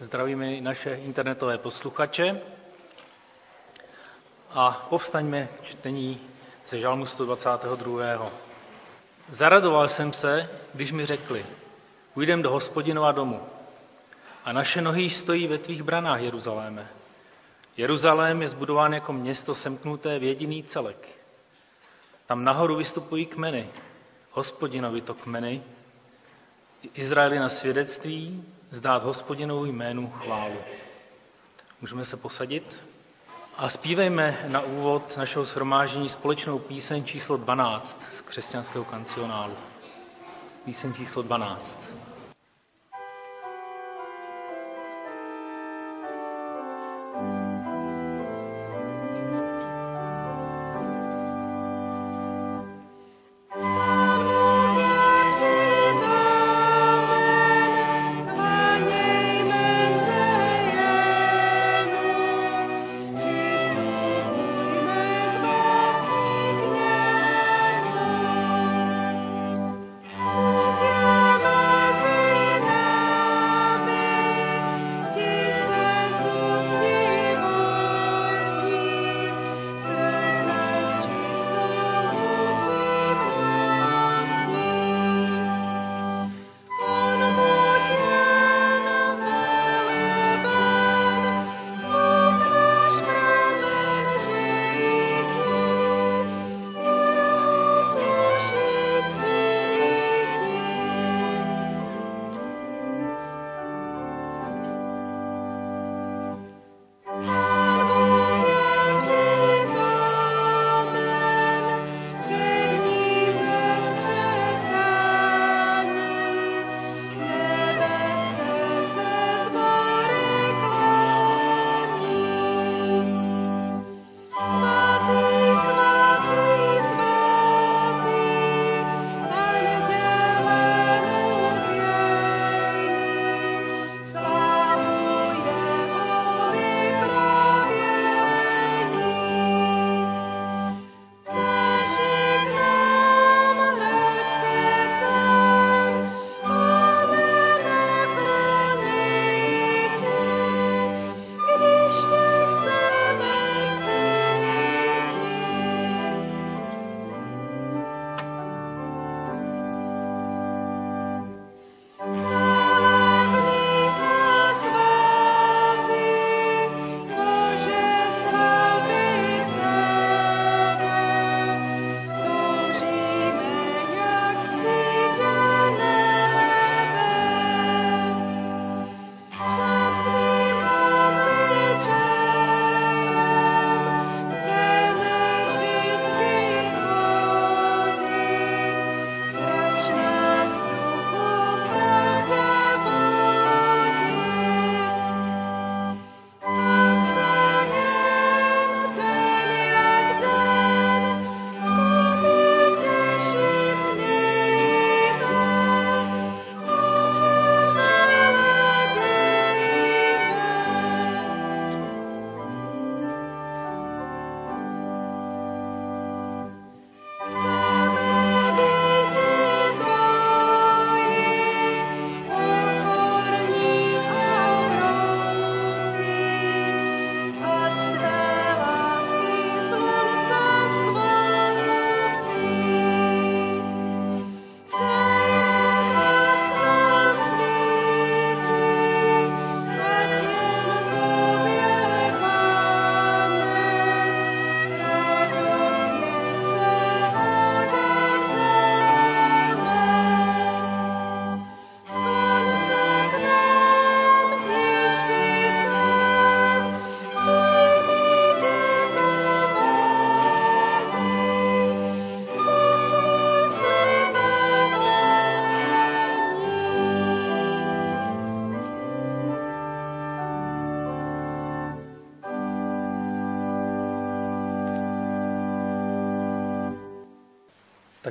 zdravíme i naše internetové posluchače a povstaňme k čtení ze žalmu 122. Zaradoval jsem se, když mi řekli, půjdem do hospodinova domu. A naše nohy stojí ve tvých branách, Jeruzaléme. Jeruzalém je zbudován jako město semknuté v jediný celek. Tam nahoru vystupují kmeny, hospodinovi to kmeny, Izraeli na svědectví, zdát hospodinovu jménu chválu. Můžeme se posadit a zpívejme na úvod našeho shromáždění společnou píseň číslo 12 z křesťanského kancionálu. Píseň číslo 12.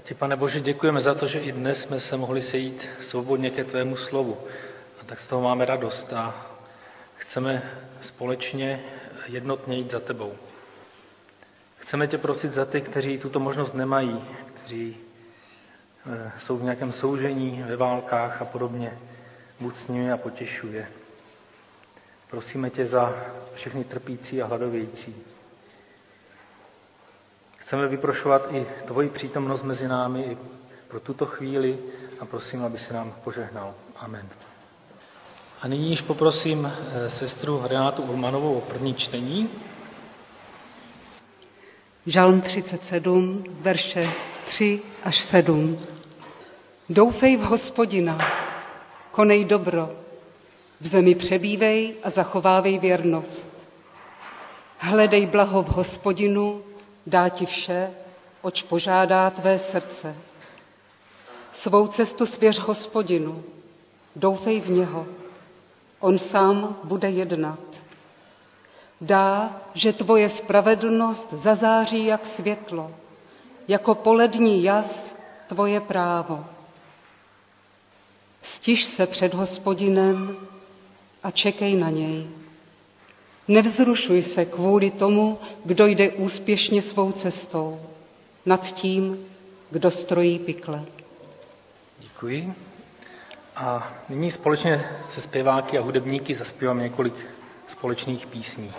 ti, pane Bože, děkujeme za to, že i dnes jsme se mohli sejít svobodně ke tvému slovu. A tak z toho máme radost a chceme společně jednotně jít za tebou. Chceme tě prosit za ty, kteří tuto možnost nemají, kteří eh, jsou v nějakém soužení, ve válkách a podobně. Buď s nimi a potěšuje. Prosíme tě za všechny trpící a hladovějící. Chceme vyprošovat i tvoji přítomnost mezi námi i pro tuto chvíli a prosím, aby se nám požehnal. Amen. A nyní již poprosím eh, sestru Renátu Ulmanovou o první čtení. Žalm 37, verše 3 až 7. Doufej v hospodina, konej dobro, v zemi přebývej a zachovávej věrnost. Hledej blaho v hospodinu, dá ti vše, oč požádá tvé srdce. Svou cestu svěř hospodinu, doufej v něho, on sám bude jednat. Dá, že tvoje spravedlnost zazáří jak světlo, jako polední jas tvoje právo. Stiž se před hospodinem a čekej na něj. Nevzrušuj se kvůli tomu, kdo jde úspěšně svou cestou, nad tím, kdo strojí pikle. Děkuji. A nyní společně se zpěváky a hudebníky zaspíváme několik společných písní.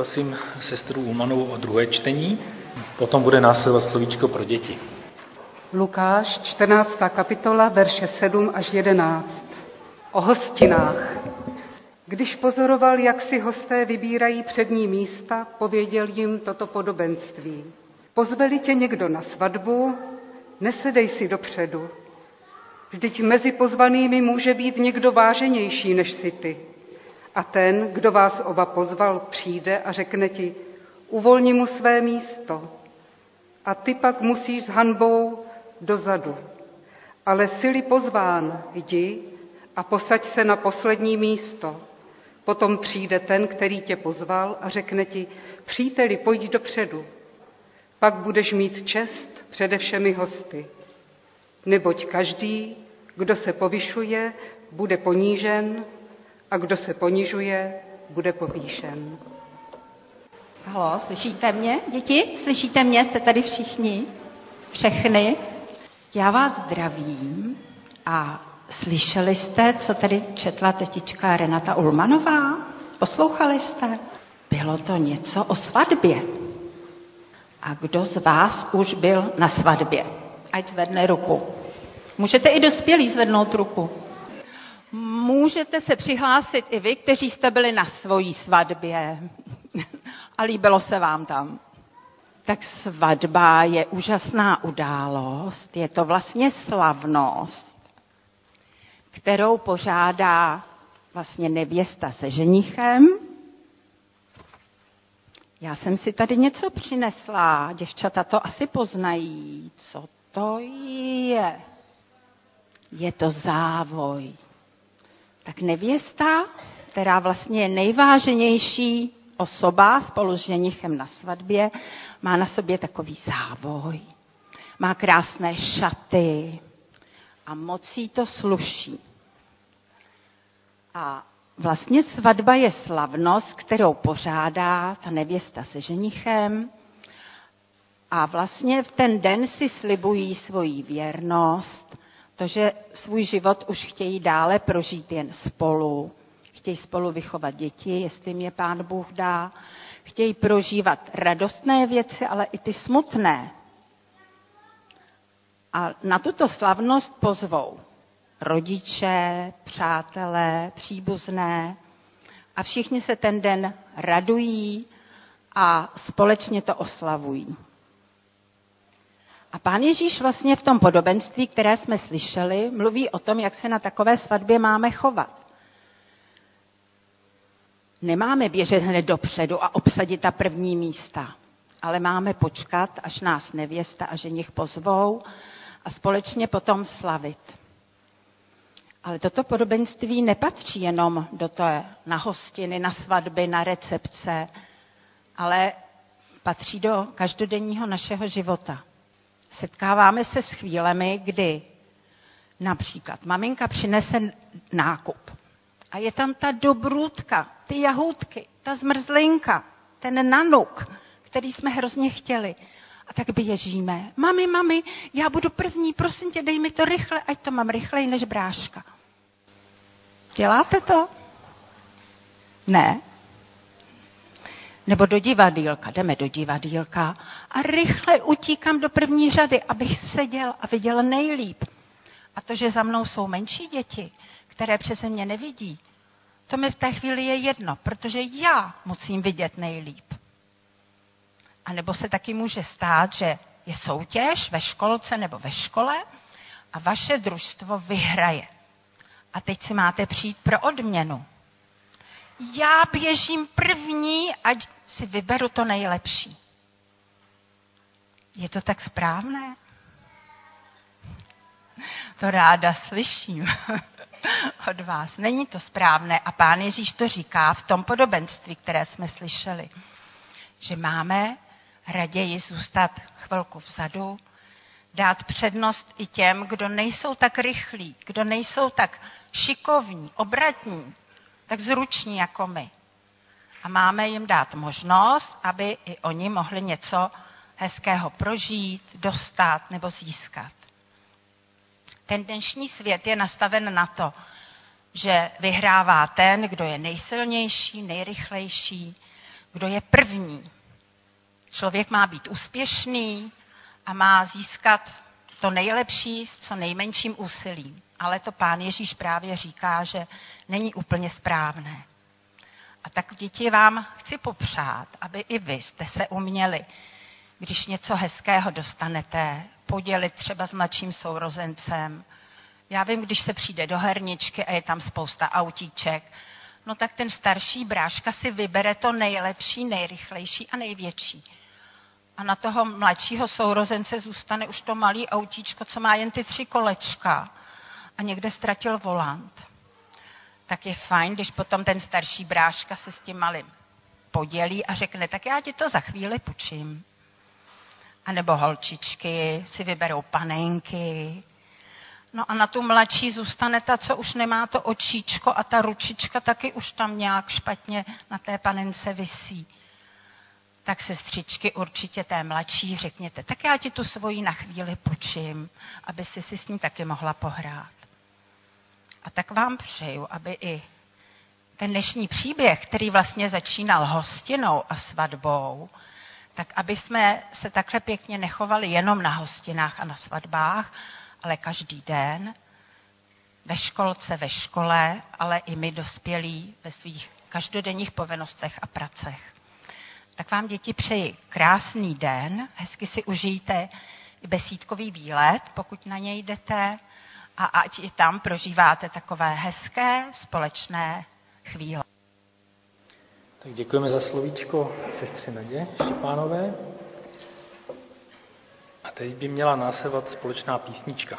Poprosím sestru Ulmanovou o druhé čtení, potom bude následovat slovíčko pro děti. Lukáš, 14. kapitola, verše 7 až 11. O hostinách. Když pozoroval, jak si hosté vybírají přední místa, pověděl jim toto podobenství. Pozveli tě někdo na svatbu, nesedej si dopředu. Vždyť mezi pozvanými může být někdo váženější než si ty. A ten, kdo vás oba pozval, přijde a řekne ti, uvolni mu své místo. A ty pak musíš s hanbou dozadu. Ale sily pozván, jdi a posaď se na poslední místo. Potom přijde ten, který tě pozval a řekne ti, příteli, pojď dopředu. Pak budeš mít čest přede všemi hosty. Neboť každý, kdo se povyšuje, bude ponížen a kdo se ponižuje, bude povýšen. Halo, slyšíte mě, děti? Slyšíte mě? Jste tady všichni? Všechny? Já vás zdravím a slyšeli jste, co tady četla tetička Renata Ulmanová? Poslouchali jste? Bylo to něco o svatbě. A kdo z vás už byl na svatbě? Ať zvedne ruku. Můžete i dospělí zvednout ruku. Můžete se přihlásit i vy, kteří jste byli na svojí svatbě a líbilo se vám tam. Tak svatba je úžasná událost, je to vlastně slavnost, kterou pořádá vlastně nevěsta se ženichem. Já jsem si tady něco přinesla, děvčata to asi poznají. Co to je? Je to závoj. Tak nevěsta, která vlastně je nejváženější osoba spolu s ženichem na svatbě, má na sobě takový závoj. Má krásné šaty a mocí to sluší. A vlastně svatba je slavnost, kterou pořádá ta nevěsta se ženichem. A vlastně v ten den si slibují svoji věrnost, to, že svůj život už chtějí dále prožít jen spolu, chtějí spolu vychovat děti, jestli mě pán Bůh dá, chtějí prožívat radostné věci, ale i ty smutné. A na tuto slavnost pozvou rodiče, přátelé, příbuzné a všichni se ten den radují a společně to oslavují. A pán Ježíš vlastně v tom podobenství, které jsme slyšeli, mluví o tom, jak se na takové svatbě máme chovat. Nemáme běžet hned dopředu a obsadit ta první místa, ale máme počkat, až nás nevěsta a ženich pozvou a společně potom slavit. Ale toto podobenství nepatří jenom do té na hostiny, na svatby, na recepce, ale patří do každodenního našeho života. Setkáváme se s chvílemi, kdy například maminka přinese nákup a je tam ta dobrůdka, ty jahůdky, ta zmrzlinka, ten nanuk, který jsme hrozně chtěli. A tak běžíme. Mami, mami, já budu první, prosím tě, dej mi to rychle, ať to mám rychleji než bráška. Děláte to? Ne. Nebo do divadýlka. Jdeme do divadýlka a rychle utíkám do první řady, abych seděl a viděl nejlíp. A to, že za mnou jsou menší děti, které přeze mě nevidí, to mi v té chvíli je jedno, protože já musím vidět nejlíp. A nebo se taky může stát, že je soutěž ve školce nebo ve škole a vaše družstvo vyhraje. A teď si máte přijít pro odměnu. Já běžím první, ať si vyberu to nejlepší. Je to tak správné? To ráda slyším od vás. Není to správné a pán Ježíš to říká v tom podobenství, které jsme slyšeli, že máme raději zůstat chvilku vzadu, dát přednost i těm, kdo nejsou tak rychlí, kdo nejsou tak šikovní, obratní, tak zruční jako my. A máme jim dát možnost, aby i oni mohli něco hezkého prožít, dostat nebo získat. Ten dnešní svět je nastaven na to, že vyhrává ten, kdo je nejsilnější, nejrychlejší, kdo je první. Člověk má být úspěšný a má získat to nejlepší s co nejmenším úsilím. Ale to pán Ježíš právě říká, že není úplně správné. A tak děti vám chci popřát, aby i vy jste se uměli, když něco hezkého dostanete, podělit třeba s mladším sourozencem. Já vím, když se přijde do herničky a je tam spousta autíček, no tak ten starší bráška si vybere to nejlepší, nejrychlejší a největší. A na toho mladšího sourozence zůstane už to malý autíčko, co má jen ty tři kolečka a někde ztratil volant. Tak je fajn, když potom ten starší bráška se s tím malým podělí a řekne, tak já ti to za chvíli půjčím. A nebo holčičky si vyberou panenky. No a na tu mladší zůstane ta, co už nemá to očíčko a ta ručička taky už tam nějak špatně na té panence visí. Tak sestřičky určitě té mladší řekněte, tak já ti tu svoji na chvíli počím, aby si si s ní taky mohla pohrát. A tak vám přeju, aby i ten dnešní příběh, který vlastně začínal hostinou a svatbou, tak aby jsme se takhle pěkně nechovali jenom na hostinách a na svatbách, ale každý den, ve školce, ve škole, ale i my dospělí ve svých každodenních povinnostech a pracech. Tak vám děti přeji krásný den, hezky si užijte besídkový výlet, pokud na něj jdete, a ať i tam prožíváte takové hezké společné chvíle. Tak děkujeme za slovíčko sestře Nadě Štěpánové. A teď by měla následovat společná písnička.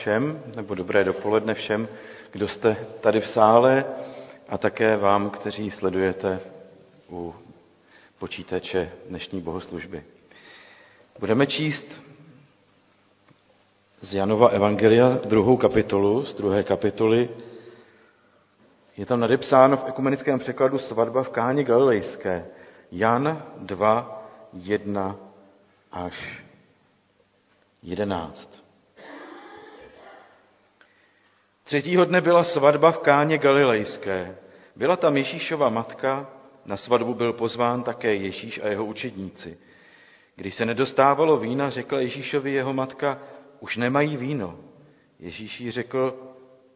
Všem, nebo dobré dopoledne všem, kdo jste tady v sále a také vám, kteří sledujete u počítače dnešní bohoslužby. Budeme číst z Janova Evangelia druhou kapitolu, z druhé kapitoly. Je tam nadepsáno v ekumenickém překladu svatba v Káni Galilejské. Jan 2, 1 až 11. Třetího dne byla svatba v Káně Galilejské. Byla tam Ježíšova matka, na svatbu byl pozván také Ježíš a jeho učedníci. Když se nedostávalo vína, řekla Ježíšovi jeho matka, už nemají víno. Ježíš jí řekl,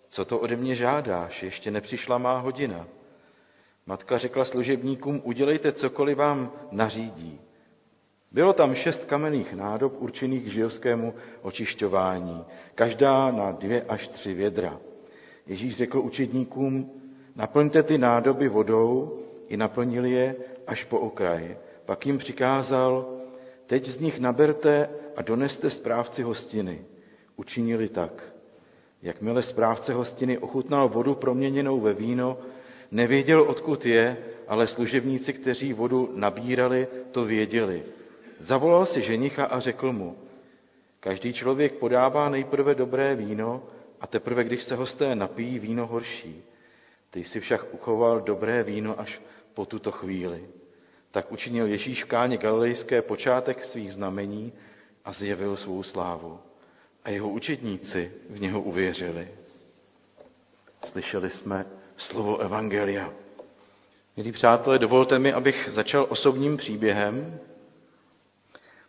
co to ode mě žádáš, ještě nepřišla má hodina. Matka řekla služebníkům, udělejte cokoliv vám nařídí. Bylo tam šest kamenných nádob určených k židovskému očišťování, každá na dvě až tři vědra. Ježíš řekl učedníkům, naplňte ty nádoby vodou, i naplnili je až po okraj. Pak jim přikázal, teď z nich naberte a doneste správci hostiny. Učinili tak. Jakmile správce hostiny ochutnal vodu proměněnou ve víno, nevěděl, odkud je, ale služebníci, kteří vodu nabírali, to věděli. Zavolal si ženicha a řekl mu, každý člověk podává nejprve dobré víno a teprve, když se hosté napijí, víno horší. Ty jsi však uchoval dobré víno až po tuto chvíli. Tak učinil Ježíš v Káně Galilejské počátek svých znamení a zjevil svou slávu. A jeho učedníci v něho uvěřili. Slyšeli jsme slovo Evangelia. Milí přátelé, dovolte mi, abych začal osobním příběhem,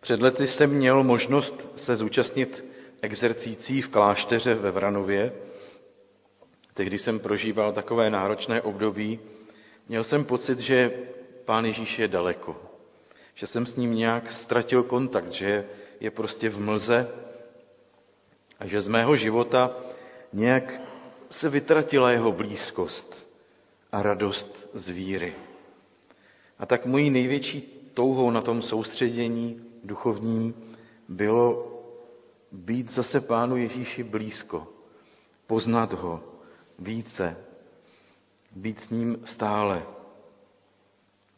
před lety jsem měl možnost se zúčastnit exercící v klášteře ve Vranově. Tehdy jsem prožíval takové náročné období. Měl jsem pocit, že Pán Ježíš je daleko, že jsem s ním nějak ztratil kontakt, že je prostě v mlze a že z mého života nějak se vytratila jeho blízkost a radost z víry. A tak mojí největší touhou na tom soustředění duchovním bylo být zase Pánu Ježíši blízko, poznat ho více, být s ním stále,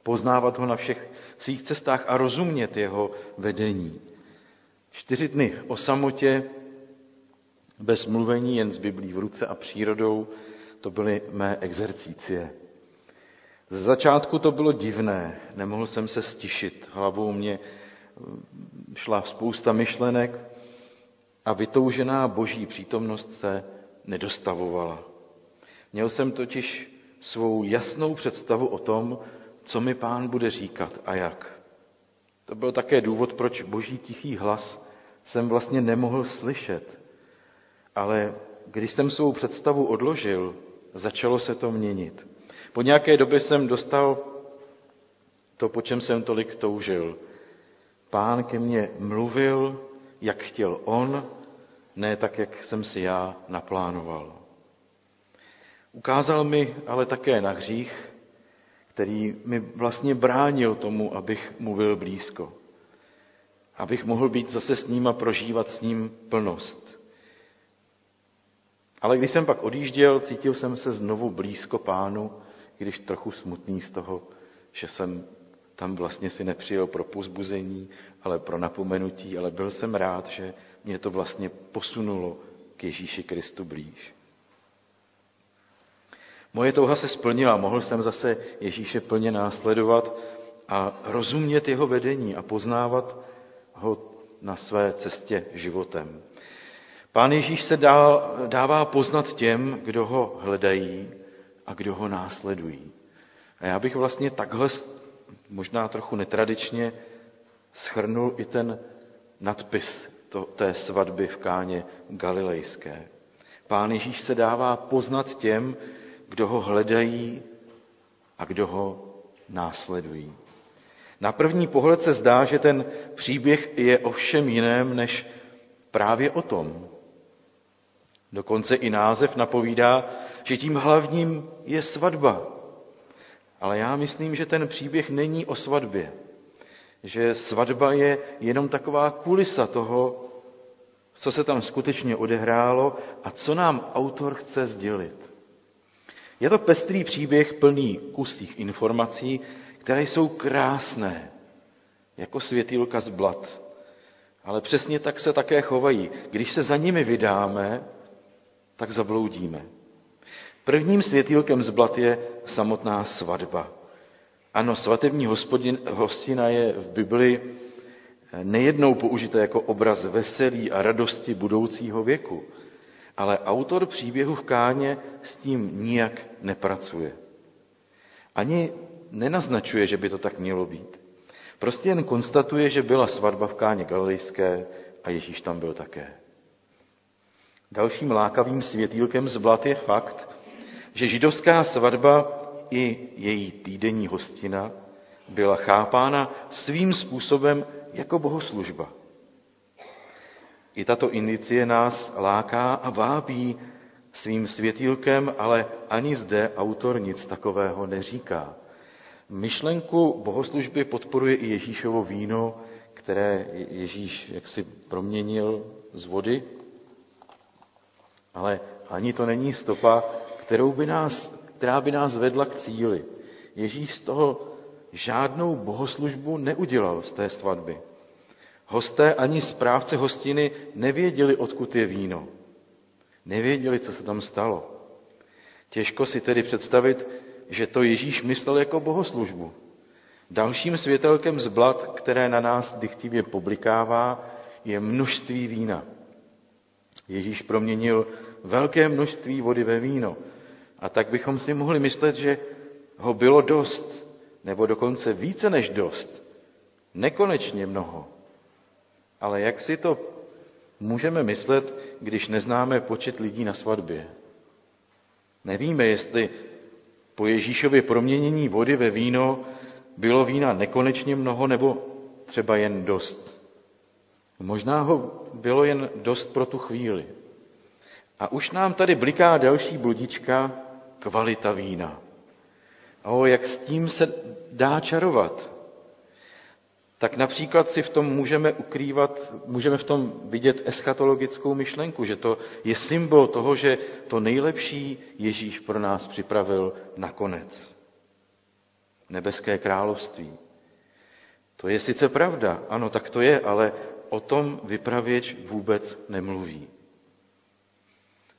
poznávat ho na všech svých cestách a rozumět jeho vedení. Čtyři dny o samotě, bez mluvení, jen s Biblí v ruce a přírodou, to byly mé exercície. Z začátku to bylo divné, nemohl jsem se stišit, hlavou mě šla spousta myšlenek a vytoužená boží přítomnost se nedostavovala. Měl jsem totiž svou jasnou představu o tom, co mi pán bude říkat a jak. To byl také důvod, proč boží tichý hlas jsem vlastně nemohl slyšet. Ale když jsem svou představu odložil, začalo se to měnit. Po nějaké době jsem dostal to, po čem jsem tolik toužil. Pán ke mně mluvil, jak chtěl on, ne tak, jak jsem si já naplánoval. Ukázal mi ale také na hřích, který mi vlastně bránil tomu, abych mu byl blízko. Abych mohl být zase s ním a prožívat s ním plnost. Ale když jsem pak odjížděl, cítil jsem se znovu blízko pánu, když trochu smutný z toho, že jsem tam vlastně si nepřijel pro pozbuzení, ale pro napomenutí, ale byl jsem rád, že mě to vlastně posunulo k Ježíši Kristu blíž. Moje touha se splnila, mohl jsem zase Ježíše plně následovat a rozumět jeho vedení a poznávat ho na své cestě životem. Pán Ježíš se dá, dává poznat těm, kdo ho hledají a kdo ho následují. A já bych vlastně takhle možná trochu netradičně schrnul i ten nadpis to, té svatby v Káně Galilejské. Pán Ježíš se dává poznat těm, kdo ho hledají a kdo ho následují. Na první pohled se zdá, že ten příběh je o všem jiném než právě o tom. Dokonce i název napovídá, že tím hlavním je svatba, ale já myslím, že ten příběh není o svatbě. Že svatba je jenom taková kulisa toho co se tam skutečně odehrálo a co nám autor chce sdělit. Je to pestrý příběh plný kusích informací, které jsou krásné, jako světýlka z blat. Ale přesně tak se také chovají. Když se za nimi vydáme, tak zabloudíme. Prvním světýlkem z blat je samotná svatba. Ano, svatební hospodin, hostina je v Bibli nejednou použité jako obraz veselí a radosti budoucího věku, ale autor příběhu v Káně s tím nijak nepracuje. Ani nenaznačuje, že by to tak mělo být. Prostě jen konstatuje, že byla svatba v Káně Galilejské a Ježíš tam byl také. Dalším lákavým světýlkem z blat je fakt, že židovská svatba i její týdenní hostina byla chápána svým způsobem jako bohoslužba. I tato indicie nás láká a vábí svým světýlkem, ale ani zde autor nic takového neříká. Myšlenku bohoslužby podporuje i Ježíšovo víno, které Ježíš jaksi proměnil z vody, ale ani to není stopa, kterou by nás, která by nás vedla k cíli. Ježíš z toho žádnou bohoslužbu neudělal z té svatby. Hosté ani správce hostiny nevěděli, odkud je víno. Nevěděli, co se tam stalo. Těžko si tedy představit, že to Ježíš myslel jako bohoslužbu. Dalším světelkem z blat, které na nás dychtivě publikává, je množství vína. Ježíš proměnil velké množství vody ve víno. A tak bychom si mohli myslet, že ho bylo dost, nebo dokonce více než dost. Nekonečně mnoho. Ale jak si to můžeme myslet, když neznáme počet lidí na svatbě? Nevíme, jestli po Ježíšově proměnění vody ve víno bylo vína nekonečně mnoho nebo třeba jen dost. Možná ho bylo jen dost pro tu chvíli. A už nám tady bliká další bludička kvalita vína. O, jak s tím se dá čarovat tak například si v tom můžeme ukrývat, můžeme v tom vidět eschatologickou myšlenku, že to je symbol toho, že to nejlepší Ježíš pro nás připravil nakonec. Nebeské království. To je sice pravda, ano, tak to je, ale o tom vypravěč vůbec nemluví.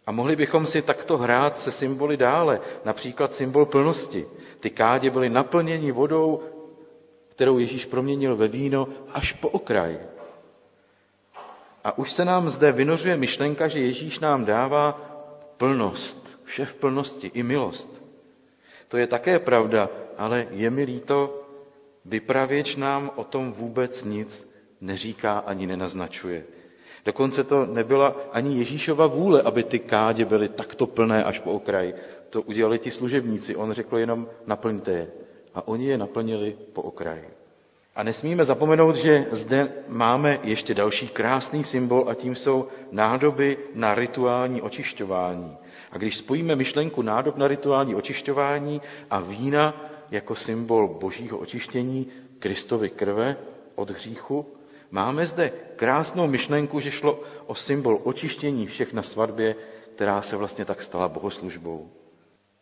A mohli bychom si takto hrát se symboly dále, například symbol plnosti. Ty kádě byly naplněni vodou kterou Ježíš proměnil ve víno až po okraj. A už se nám zde vynořuje myšlenka, že Ježíš nám dává plnost, vše v plnosti, i milost. To je také pravda, ale je mi líto, vypravěč nám o tom vůbec nic neříká ani nenaznačuje. Dokonce to nebyla ani Ježíšova vůle, aby ty kádě byly takto plné až po okraj. To udělali ti služebníci. On řekl jenom naplňte je a oni je naplnili po okraji. A nesmíme zapomenout, že zde máme ještě další krásný symbol a tím jsou nádoby na rituální očišťování. A když spojíme myšlenku nádob na rituální očišťování a vína jako symbol božího očištění Kristovy krve od hříchu, máme zde krásnou myšlenku, že šlo o symbol očištění všech na svatbě, která se vlastně tak stala bohoslužbou.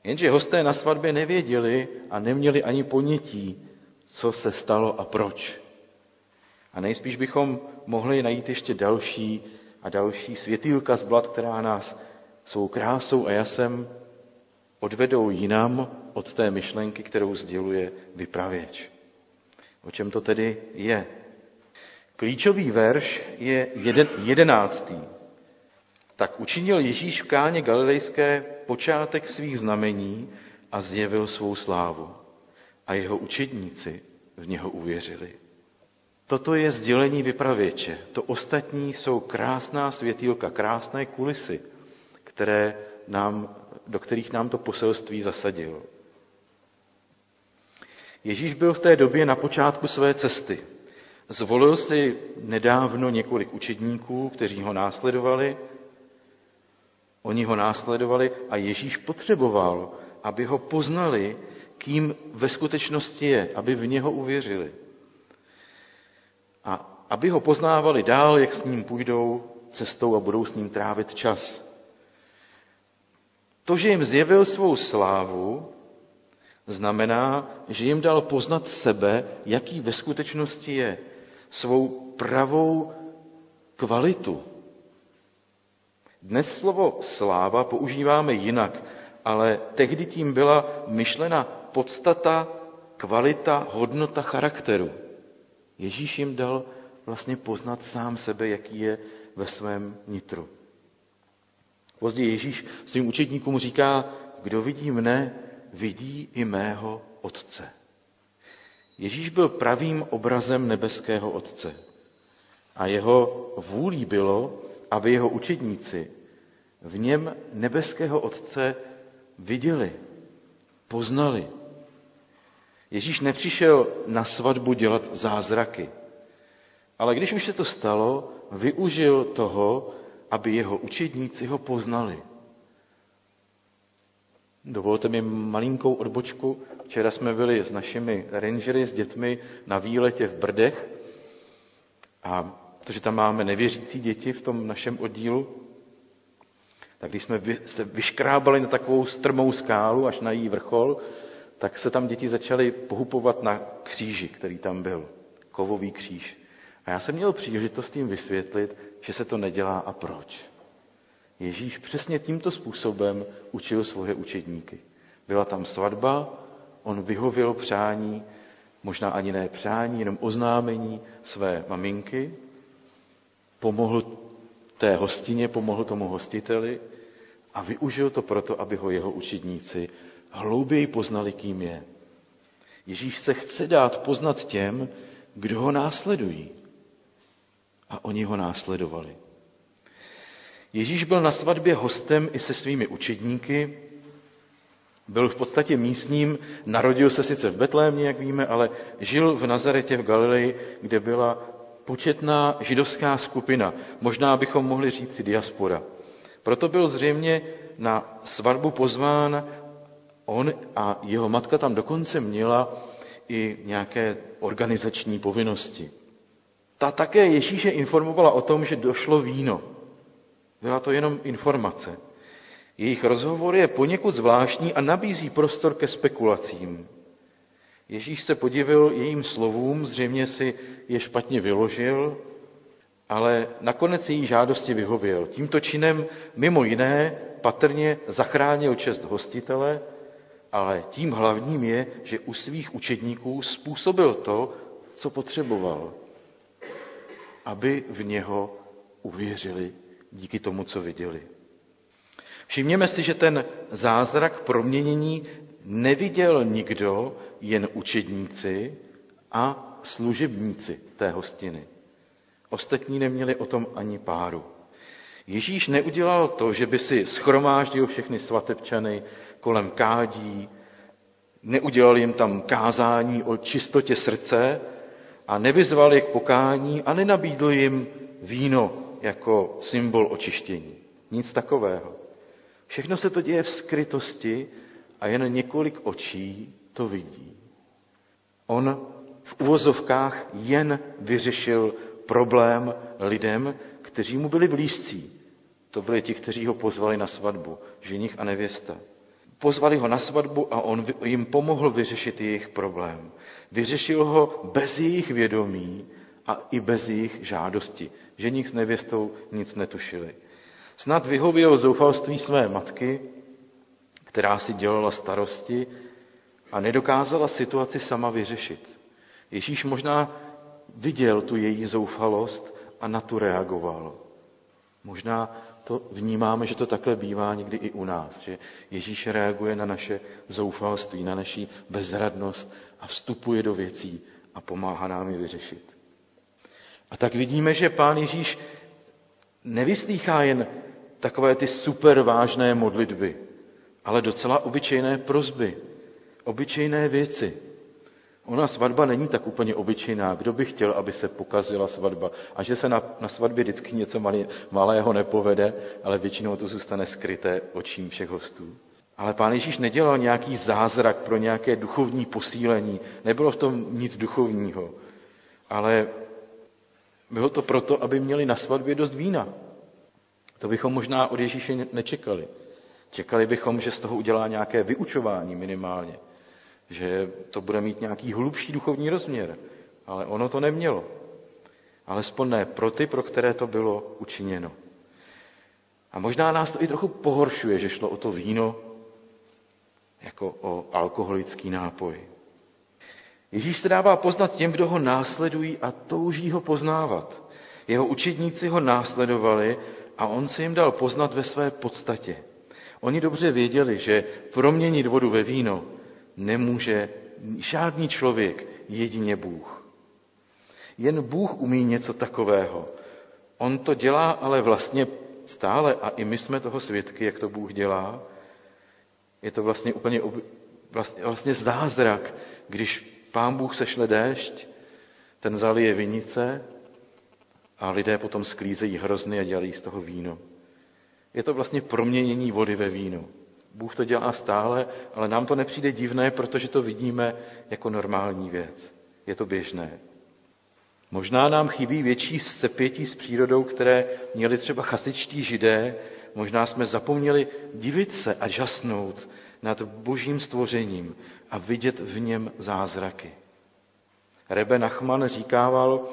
Jenže hosté na svatbě nevěděli a neměli ani ponětí, co se stalo a proč. A nejspíš bychom mohli najít ještě další a další světýlka z blat, která nás svou krásou a jasem odvedou jinam od té myšlenky, kterou sděluje vypravěč. O čem to tedy je? Klíčový verš je jeden, jedenáctý. Tak učinil Ježíš v káně galilejské počátek svých znamení a zjevil svou slávu. A jeho učedníci v něho uvěřili. Toto je sdělení vypravěče. To ostatní jsou krásná světýlka, krásné kulisy, které nám, do kterých nám to poselství zasadil. Ježíš byl v té době na počátku své cesty. Zvolil si nedávno několik učedníků, kteří ho následovali Oni ho následovali a Ježíš potřeboval, aby ho poznali, kým ve skutečnosti je, aby v něho uvěřili. A aby ho poznávali dál, jak s ním půjdou, cestou a budou s ním trávit čas. To, že jim zjevil svou slávu, znamená, že jim dal poznat sebe, jaký ve skutečnosti je, svou pravou kvalitu. Dnes slovo sláva používáme jinak, ale tehdy tím byla myšlena podstata, kvalita, hodnota charakteru. Ježíš jim dal vlastně poznat sám sebe, jaký je ve svém nitru. Později Ježíš svým učedníkům říká, kdo vidí mne, vidí i mého Otce. Ježíš byl pravým obrazem nebeského Otce. A jeho vůlí bylo, aby jeho učedníci v něm nebeského Otce viděli, poznali. Ježíš nepřišel na svatbu dělat zázraky, ale když už se to stalo, využil toho, aby jeho učedníci ho poznali. Dovolte mi malinkou odbočku. Včera jsme byli s našimi rangery, s dětmi na výletě v Brdech a protože tam máme nevěřící děti v tom našem oddílu, tak když jsme se vyškrábali na takovou strmou skálu až na její vrchol, tak se tam děti začaly pohupovat na kříži, který tam byl. Kovový kříž. A já jsem měl příležitost jim vysvětlit, že se to nedělá a proč. Ježíš přesně tímto způsobem učil svoje učedníky. Byla tam svatba, on vyhověl přání, možná ani ne přání, jenom oznámení své maminky, pomohl té hostině, pomohl tomu hostiteli a využil to proto, aby ho jeho učedníci hlouběji poznali, kým je. Ježíš se chce dát poznat těm, kdo ho následují. A oni ho následovali. Ježíš byl na svatbě hostem i se svými učedníky, byl v podstatě místním, narodil se sice v Betlémě, jak víme, ale žil v Nazaretě v Galileji, kde byla početná židovská skupina, možná bychom mohli říct si diaspora. Proto byl zřejmě na svatbu pozván on a jeho matka tam dokonce měla i nějaké organizační povinnosti. Ta také Ježíše informovala o tom, že došlo víno. Byla to jenom informace. Jejich rozhovor je poněkud zvláštní a nabízí prostor ke spekulacím. Ježíš se podivil jejím slovům, zřejmě si je špatně vyložil, ale nakonec její žádosti vyhověl. Tímto činem mimo jiné patrně zachránil čest hostitele, ale tím hlavním je, že u svých učedníků způsobil to, co potřeboval, aby v něho uvěřili díky tomu, co viděli. Všimněme si, že ten zázrak proměnění neviděl nikdo, jen učedníci a služebníci té hostiny. Ostatní neměli o tom ani páru. Ježíš neudělal to, že by si schromáždil všechny svatebčany kolem kádí, neudělal jim tam kázání o čistotě srdce a nevyzval je k pokání a nenabídl jim víno jako symbol očištění. Nic takového. Všechno se to děje v skrytosti a jen několik očí to vidí. On v uvozovkách jen vyřešil problém lidem, kteří mu byli blízcí. To byli ti, kteří ho pozvali na svatbu, ženich a nevěsta. Pozvali ho na svatbu a on jim pomohl vyřešit jejich problém. Vyřešil ho bez jejich vědomí a i bez jejich žádosti. Ženich s nevěstou nic netušili. Snad vyhověl zoufalství své matky, která si dělala starosti a nedokázala situaci sama vyřešit. Ježíš možná viděl tu její zoufalost a na tu reagoval. Možná to vnímáme, že to takhle bývá někdy i u nás, že Ježíš reaguje na naše zoufalství, na naši bezradnost a vstupuje do věcí a pomáhá nám je vyřešit. A tak vidíme, že pán Ježíš nevyslýchá jen takové ty super vážné modlitby, ale docela obyčejné prozby, obyčejné věci. Ona svatba není tak úplně obyčejná. Kdo by chtěl, aby se pokazila svatba? A že se na, na svatbě vždycky něco malý, malého nepovede, ale většinou to zůstane skryté očím všech hostů. Ale pán Ježíš nedělal nějaký zázrak pro nějaké duchovní posílení. Nebylo v tom nic duchovního. Ale bylo to proto, aby měli na svatbě dost vína. To bychom možná od Ježíše nečekali. Čekali bychom, že z toho udělá nějaké vyučování minimálně, že to bude mít nějaký hlubší duchovní rozměr, ale ono to nemělo. Alespoň ne pro ty, pro které to bylo učiněno. A možná nás to i trochu pohoršuje, že šlo o to víno jako o alkoholický nápoj. Ježíš se dává poznat těm, kdo ho následují a touží ho poznávat. Jeho učedníci ho následovali a on se jim dal poznat ve své podstatě. Oni dobře věděli, že proměnit vodu ve víno nemůže žádný člověk, jedině Bůh. Jen Bůh umí něco takového. On to dělá ale vlastně stále a i my jsme toho svědky, jak to Bůh dělá. Je to vlastně úplně vlastně, vlastně zázrak, když Pán Bůh sešle déšť, ten zalije vinice a lidé potom sklízejí hrozny a dělají z toho víno. Je to vlastně proměnění vody ve víno. Bůh to dělá stále, ale nám to nepřijde divné, protože to vidíme jako normální věc. Je to běžné. Možná nám chybí větší sepětí s přírodou, které měli třeba chasičtí židé. Možná jsme zapomněli divit se a žasnout nad božím stvořením a vidět v něm zázraky. Rebe Nachman říkával,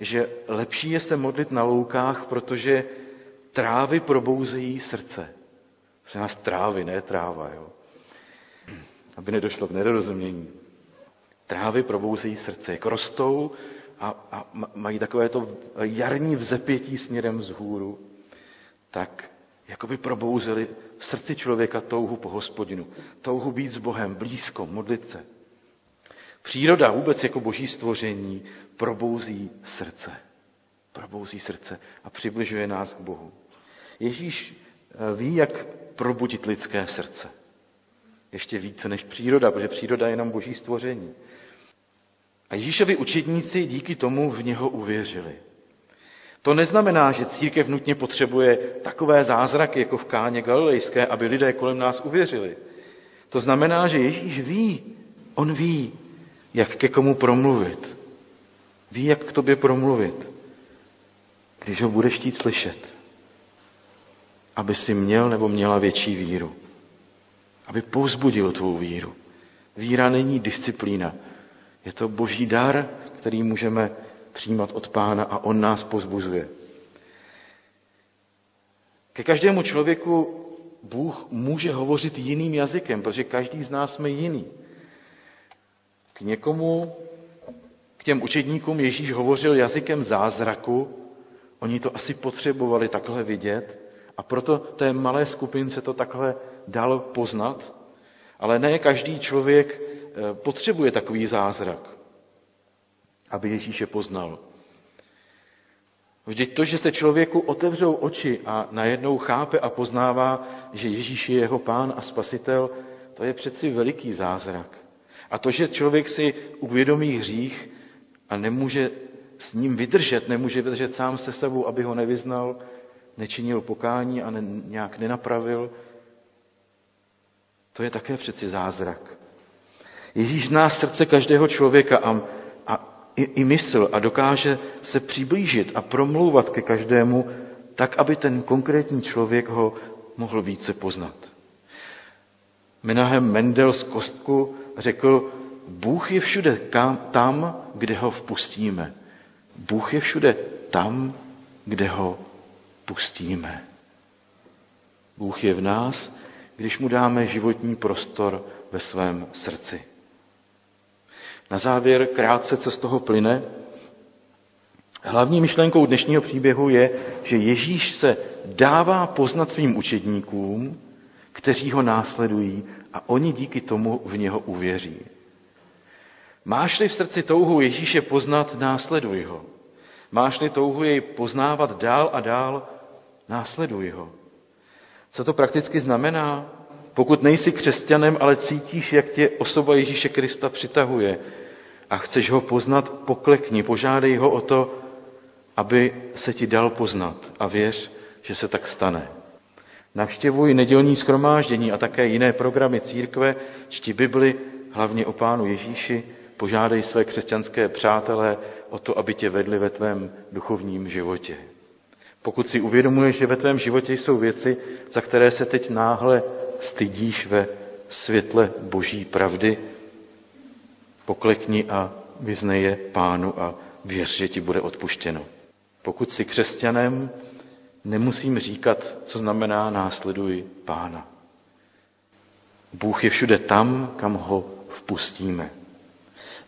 že lepší je se modlit na loukách, protože trávy probouzejí srdce. Se nás trávy, ne tráva, jo. Aby nedošlo k nedorozumění. Trávy probouzejí srdce, jak rostou a, a mají takové to jarní vzepětí směrem vzhůru, tak jako by probouzeli v srdci člověka touhu po hospodinu, touhu být s Bohem blízko, modlit se. Příroda vůbec jako boží stvoření probouzí srdce. Probouzí srdce a přibližuje nás k Bohu. Ježíš eh, ví, jak probudit lidské srdce. Ještě více než příroda, protože příroda je jenom boží stvoření. A Ježíšovi učedníci díky tomu v něho uvěřili. To neznamená, že církev nutně potřebuje takové zázraky jako v Káně Galilejské, aby lidé kolem nás uvěřili. To znamená, že Ježíš ví, on ví, jak ke komu promluvit. Ví, jak k tobě promluvit, když ho budeš chtít slyšet. Aby si měl nebo měla větší víru. Aby povzbudil tvou víru. Víra není disciplína. Je to boží dar, který můžeme přijímat od pána a on nás pozbuzuje. Ke každému člověku Bůh může hovořit jiným jazykem, protože každý z nás jsme jiný. K někomu, k těm učedníkům Ježíš hovořil jazykem zázraku, oni to asi potřebovali takhle vidět a proto té malé skupince to takhle dal poznat, ale ne každý člověk eh, potřebuje takový zázrak aby Ježíše poznal. Vždyť to, že se člověku otevřou oči a najednou chápe a poznává, že Ježíš je jeho pán a spasitel, to je přeci veliký zázrak. A to, že člověk si uvědomí hřích a nemůže s ním vydržet, nemůže vydržet sám se sebou, aby ho nevyznal, nečinil pokání a ne, nějak nenapravil, to je také přeci zázrak. Ježíš zná srdce každého člověka a, a i, i mysl a dokáže se přiblížit a promlouvat ke každému tak, aby ten konkrétní člověk ho mohl více poznat. Menahem Mendel z Kostku řekl, Bůh je všude tam, kde ho vpustíme. Bůh je všude tam, kde ho pustíme. Bůh je v nás, když mu dáme životní prostor ve svém srdci. Na závěr krátce, co z toho plyne. Hlavní myšlenkou dnešního příběhu je, že Ježíš se dává poznat svým učedníkům, kteří ho následují a oni díky tomu v něho uvěří. Máš-li v srdci touhu Ježíše poznat, následuj ho. Máš-li touhu jej poznávat dál a dál, následuj ho. Co to prakticky znamená? Pokud nejsi křesťanem, ale cítíš, jak tě osoba Ježíše Krista přitahuje a chceš ho poznat, poklekni, požádej ho o to, aby se ti dal poznat a věř, že se tak stane. Navštěvuj nedělní skromáždění a také jiné programy církve, čti Bibli, hlavně o Pánu Ježíši, požádej své křesťanské přátelé o to, aby tě vedli ve tvém duchovním životě. Pokud si uvědomuješ, že ve tvém životě jsou věci, za které se teď náhle stydíš ve světle boží pravdy, poklekni a vyznej je pánu a věř, že ti bude odpuštěno. Pokud jsi křesťanem, nemusím říkat, co znamená následuj pána. Bůh je všude tam, kam ho vpustíme.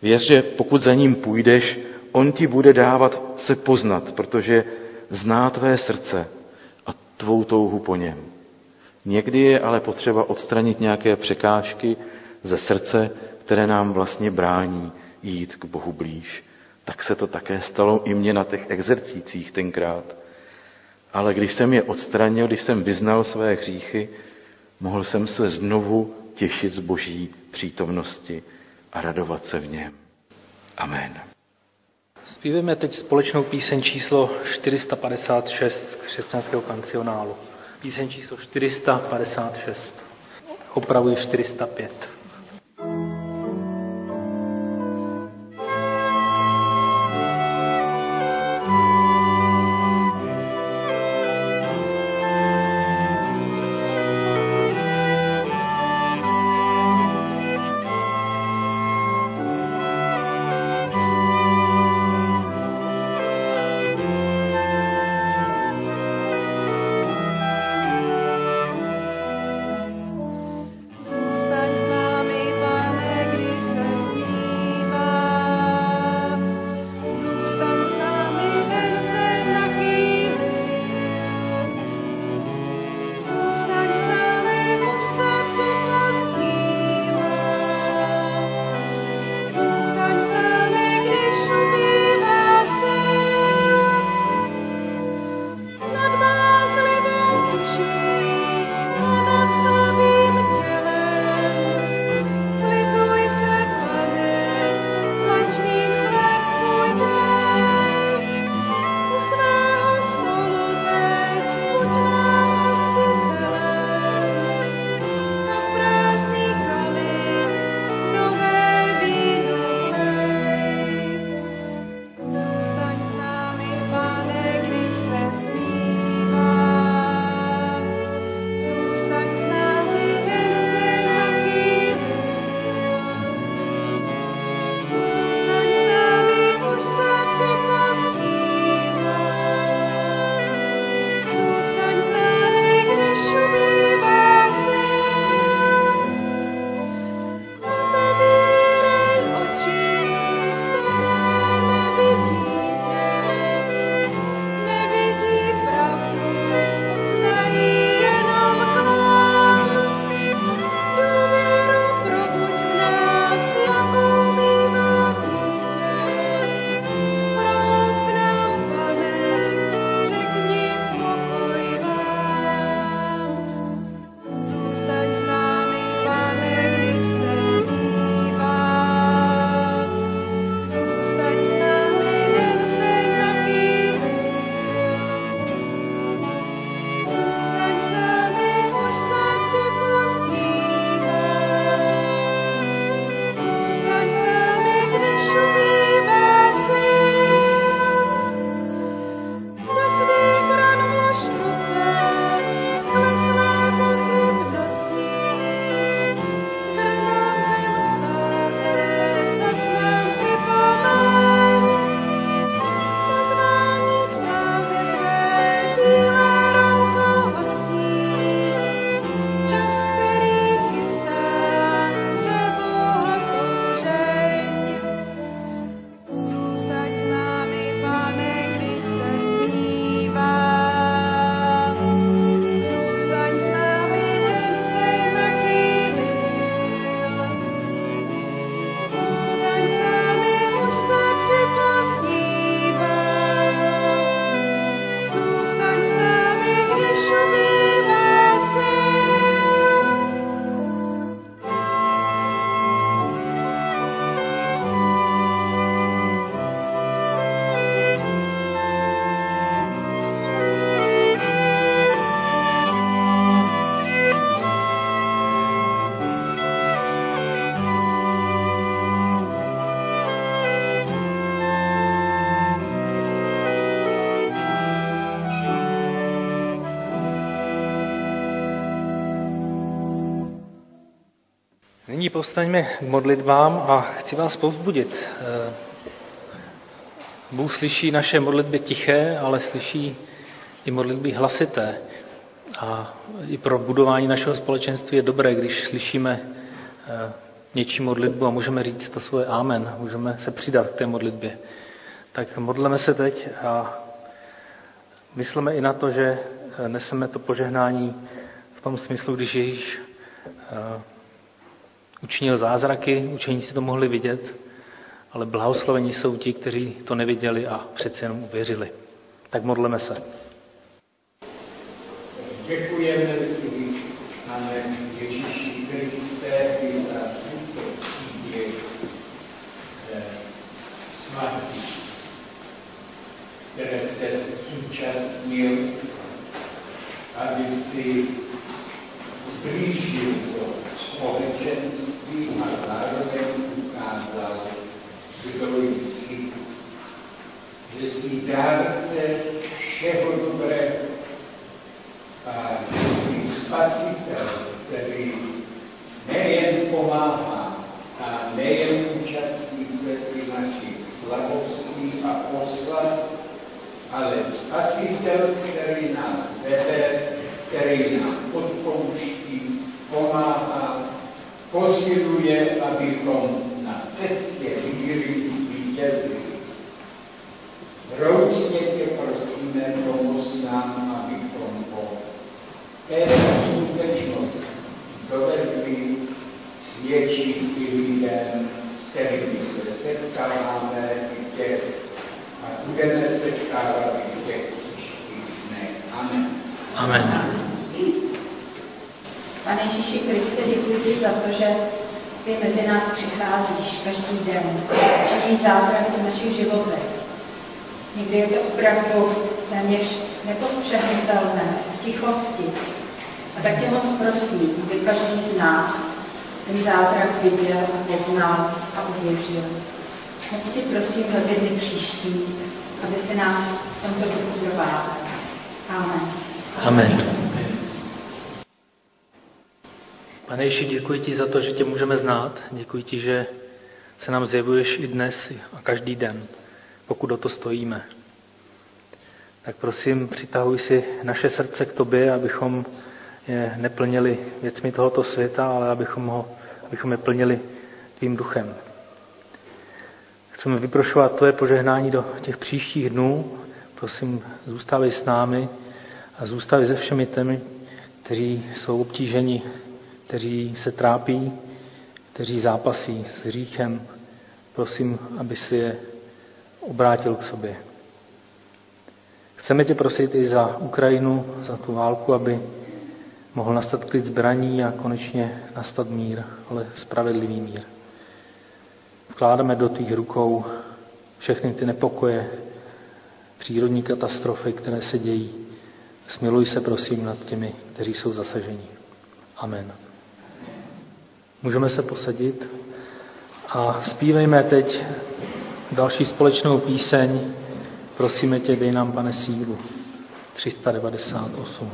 Věř, že pokud za ním půjdeš, on ti bude dávat se poznat, protože zná tvé srdce a tvou touhu po něm. Někdy je ale potřeba odstranit nějaké překážky ze srdce, které nám vlastně brání jít k Bohu blíž. Tak se to také stalo i mně na těch exercících tenkrát. Ale když jsem je odstranil, když jsem vyznal své hříchy, mohl jsem se znovu těšit z boží přítomnosti a radovat se v něm. Amen. Zpíváme teď společnou píseň číslo 456 křesťanského kancionálu. Píseň číslo 456. Opravuji 405. povstaňme k modlitbám a chci vás povzbudit. Eh, Bůh slyší naše modlitby tiché, ale slyší i modlitby hlasité. A i pro budování našeho společenství je dobré, když slyšíme eh, něčí modlitbu a můžeme říct to svoje amen, můžeme se přidat k té modlitbě. Tak modleme se teď a myslíme i na to, že eh, neseme to požehnání v tom smyslu, když Ježíš učinil zázraky, učeníci to mohli vidět, ale blahoslovení jsou ti, kteří to neviděli a přece jenom uvěřili. Tak modleme se. Děkujeme ti, pane Ježíši Kriste, za tuto svatý, které jste zúčastnil, aby si zblížil to společenství a zároveň ukázal, kdo jsi, že jsi dárce všeho dobrého a jsi spasitel, který nejen pomáhá a nejen účastní se i našich slabostí a poslad, ale spasitel, který nás vede, který nám odpouští, pomáhá, posiluje, abychom na cestě víry zvítězili. Hrouzně tě prosíme, pomoz nám, abychom po této skutečnosti dovedli svědčit i lidem, s kterými se setkáváme i těch a budeme setkávat i těch příštích dnech. Amen. Amen. Pane Ježíši Kriste, děkuji ti za to, že ty mezi nás přicházíš každý den, činíš zázraky v našich životech. Někdy je to opravdu téměř nepostřehnutelné, v tichosti. A tak tě moc prosím, aby každý z nás ten zázrak viděl poznal a uvěřil. Moc ti prosím za dny příští, aby se nás v tomto duchu provázel. Amen. Amen. Pane Ježíši, děkuji ti za to, že tě můžeme znát. Děkuji ti, že se nám zjevuješ i dnes a každý den, pokud o to stojíme. Tak prosím, přitahuj si naše srdce k tobě, abychom je neplnili věcmi tohoto světa, ale abychom, ho, abychom je plnili tvým duchem. Chceme vyprošovat tvoje požehnání do těch příštích dnů. Prosím, zůstávej s námi a zůstávej se všemi těmi, kteří jsou obtíženi kteří se trápí, kteří zápasí s hříchem. Prosím, aby si je obrátil k sobě. Chceme tě prosit i za Ukrajinu, za tu válku, aby mohl nastat klid zbraní a konečně nastat mír, ale spravedlivý mír. Vkládáme do tvých rukou všechny ty nepokoje, přírodní katastrofy, které se dějí. Smiluj se prosím nad těmi, kteří jsou zasaženi. Amen. Můžeme se posadit a zpívejme teď další společnou píseň. Prosíme tě, dej nám, pane, sílu. 398.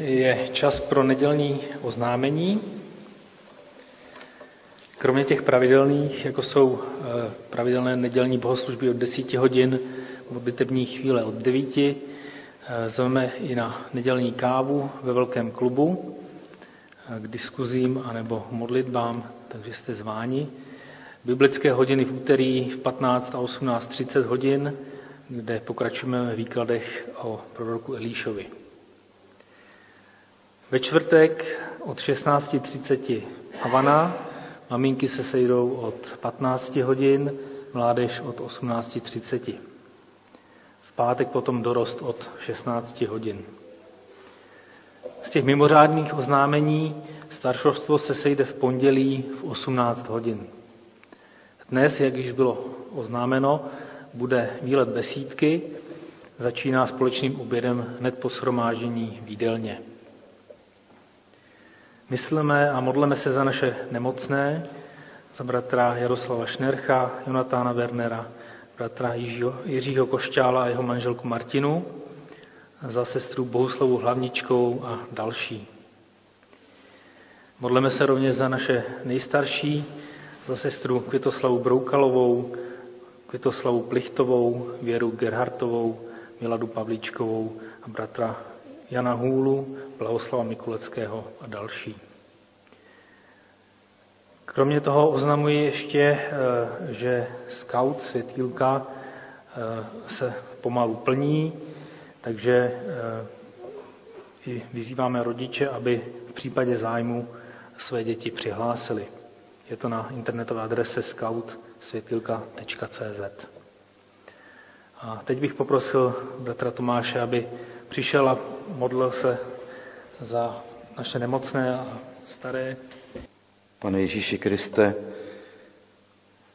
je čas pro nedělní oznámení. Kromě těch pravidelných, jako jsou eh, pravidelné nedělní bohoslužby od 10 hodin, modlitební chvíle od 9, eh, zveme i na nedělní kávu ve velkém klubu eh, k diskuzím anebo modlitbám, takže jste zváni. Biblické hodiny v úterý v 15 a 18.30 hodin, kde pokračujeme ve výkladech o proroku Elíšovi. Ve čtvrtek od 16.30 Havana, maminky se sejdou od 15 hodin, mládež od 18.30. V pátek potom dorost od 16 hodin. Z těch mimořádných oznámení staršovstvo se sejde v pondělí v 18 hodin. Dnes, jak již bylo oznámeno, bude výlet besídky, začíná společným obědem hned po shromáždění v jídelně. Myslíme a modleme se za naše nemocné, za bratra Jaroslava Šnercha, Jonatána Wernera, bratra Jiřího, Jiřího Košťála a jeho manželku Martinu, za sestru Bohuslavu Hlavničkou a další. Modleme se rovněž za naše nejstarší, za sestru Květoslavu Broukalovou, Květoslavu Plichtovou, Věru Gerhartovou, Miladu Pavlíčkovou a bratra Jana Hůlu, Blahoslava Mikuleckého a další. Kromě toho oznamuji ještě, eh, že scout světýlka eh, se pomalu plní, takže eh, i vyzýváme rodiče, aby v případě zájmu své děti přihlásili. Je to na internetové adrese scoutsvětilka.cz. A teď bych poprosil bratra Tomáše, aby přišel a modlil se za naše nemocné a staré. Pane Ježíši Kriste,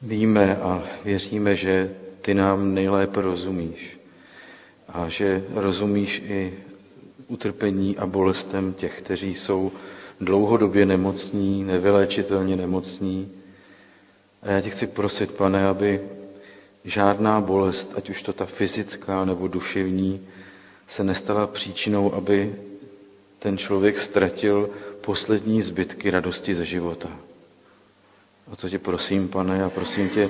víme a věříme, že ty nám nejlépe rozumíš a že rozumíš i utrpení a bolestem těch, kteří jsou dlouhodobě nemocní, nevyléčitelně nemocní. A já tě chci prosit, pane, aby žádná bolest, ať už to ta fyzická nebo duševní, se nestala příčinou, aby ten člověk ztratil poslední zbytky radosti ze života. O to tě prosím, pane, a prosím tě,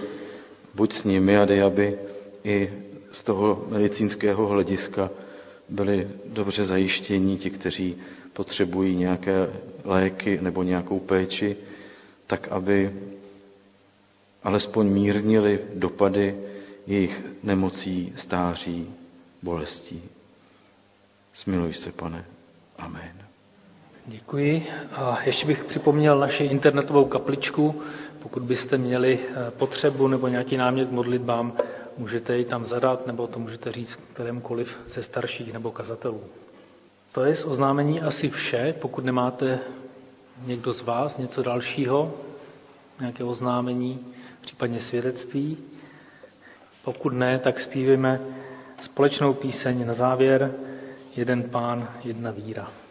buď s nimi a dej, aby i z toho medicínského hlediska byli dobře zajištění ti, kteří potřebují nějaké léky nebo nějakou péči, tak aby alespoň mírnili dopady jejich nemocí, stáří, bolestí. Smiluj se, pane. Amen. Děkuji. A ještě bych připomněl naši internetovou kapličku. Pokud byste měli eh, potřebu nebo nějaký námět modlitbám, můžete ji tam zadat, nebo to můžete říct kterémukoliv ze starších nebo kazatelů. To je z oznámení asi vše. Pokud nemáte někdo z vás něco dalšího, nějaké oznámení, případně svědectví, pokud ne, tak zpívíme společnou píseň na závěr Jeden pán, jedna víra.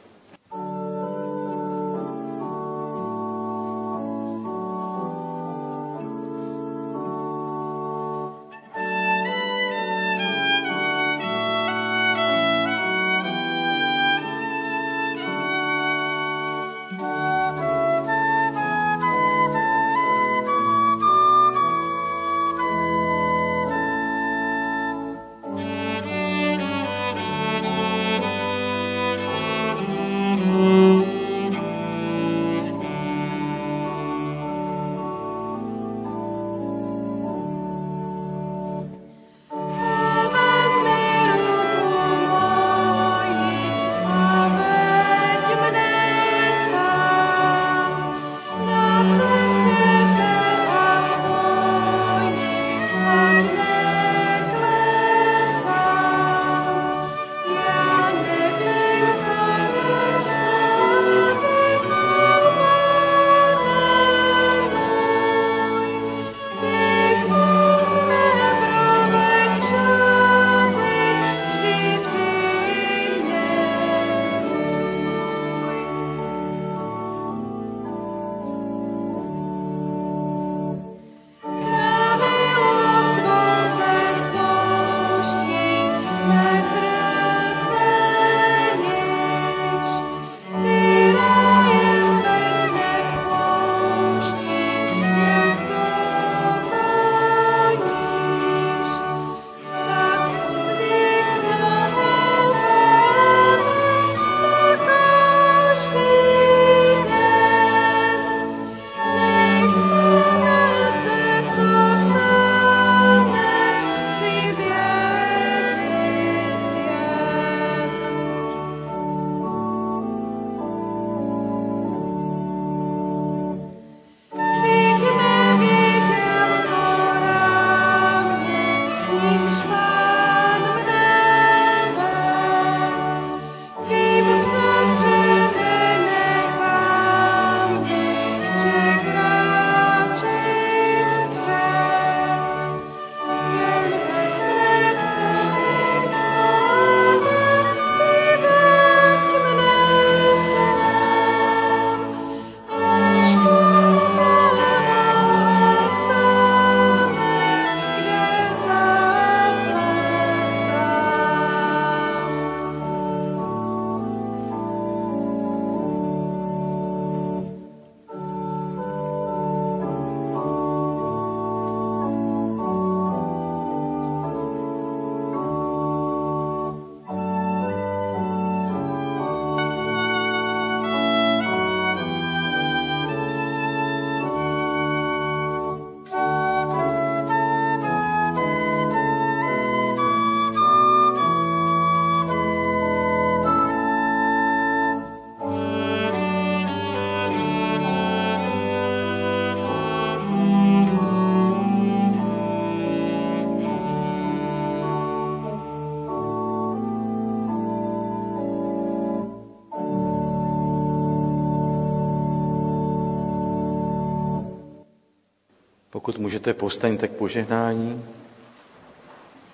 Můžete, povstaňte k požehnání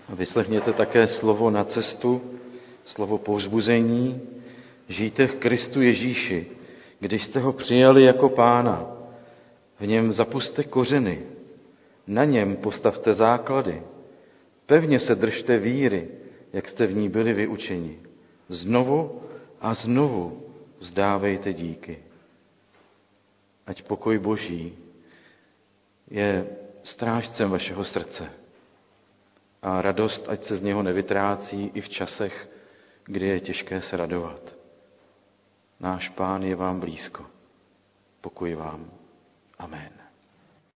a vyslechněte také slovo na cestu, slovo povzbuzení. Žijte v Kristu Ježíši, když jste ho přijali jako pána. V něm zapuste kořeny, na něm postavte základy. Pevně se držte víry, jak jste v ní byli vyučeni. Znovu a znovu vzdávejte díky. Ať pokoj Boží je strážcem vašeho srdce. A radost, ať se z něho nevytrácí i v časech, kdy je těžké se radovat. Náš pán je vám blízko. Pokoj vám. Amen.